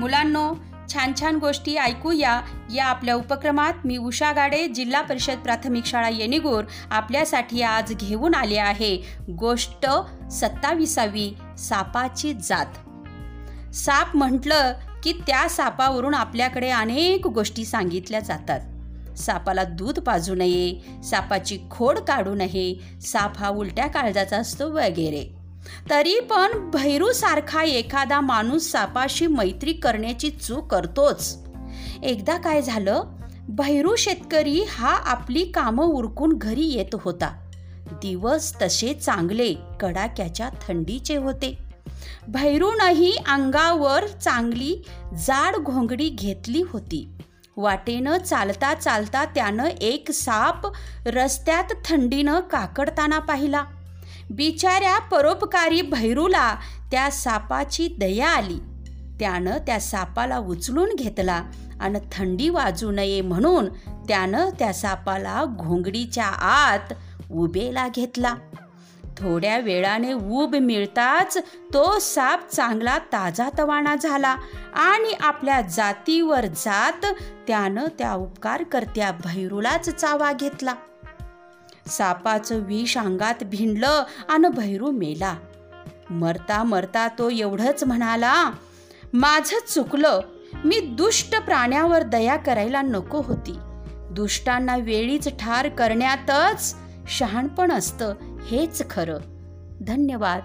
मुलांनो छान छान गोष्टी ऐकूया. या आपल्या उपक्रमात मी उषा गाडे जिल्हा परिषद प्राथमिक शाळा येणीगोर आपल्यासाठी आज घेऊन आले आहे. गोष्ट सत्ताविसावी सापाची जात. साप म्हटलं की त्या सापावरून आपल्याकडे अनेक गोष्टी सांगितल्या जातात. सापाला दूध पाजू नये सापाची खोड काढू नये साप हा उलट्या काळजाचा असतो वगैरे. तरी पण भैरूसारखा एखादा माणूस सापाशी मैत्री करण्याची चूक करतोच. एकदा काय झालं? भैरू शेतकरी हा आपली कामं उरकून घरी येत होता. दिवस तसे चांगले कडाक्याच्या थंडीचे होते. भैरूनही अंगावर चांगली जाड घोंगडी घेतली होती. वाटेनं चालता चालता त्यानं एक साप रस्त्यात थंडीनं काकडताना पाहिला. बिचाऱ्या परोपकारी भैरूला त्या सापाची दया आली. त्यानं त्या सापाला उचलून घेतला आणि थंडी वाजू नये म्हणून त्यानं त्या सापाला घोंगडीच्या आत उबेला घेतला. थोड्या वेळाने ऊब मिळताच तो साप चांगला ताजा तवाना झाला आणि आपल्या जातीवर जात त्यानं त्या उपकारकर्त्या भैरूलाच चावा घेतला. सापाचं विष अंगात भिंडलं आणि भैरू मेला. मरता मरता तो एवढंच म्हणाला माझं चुकलं. मी दुष्ट प्राण्यावर दया करायला नको होती. दुष्टांना वेळीच ठार करण्यातच शहाणपण असतं हेच खरं. धन्यवाद.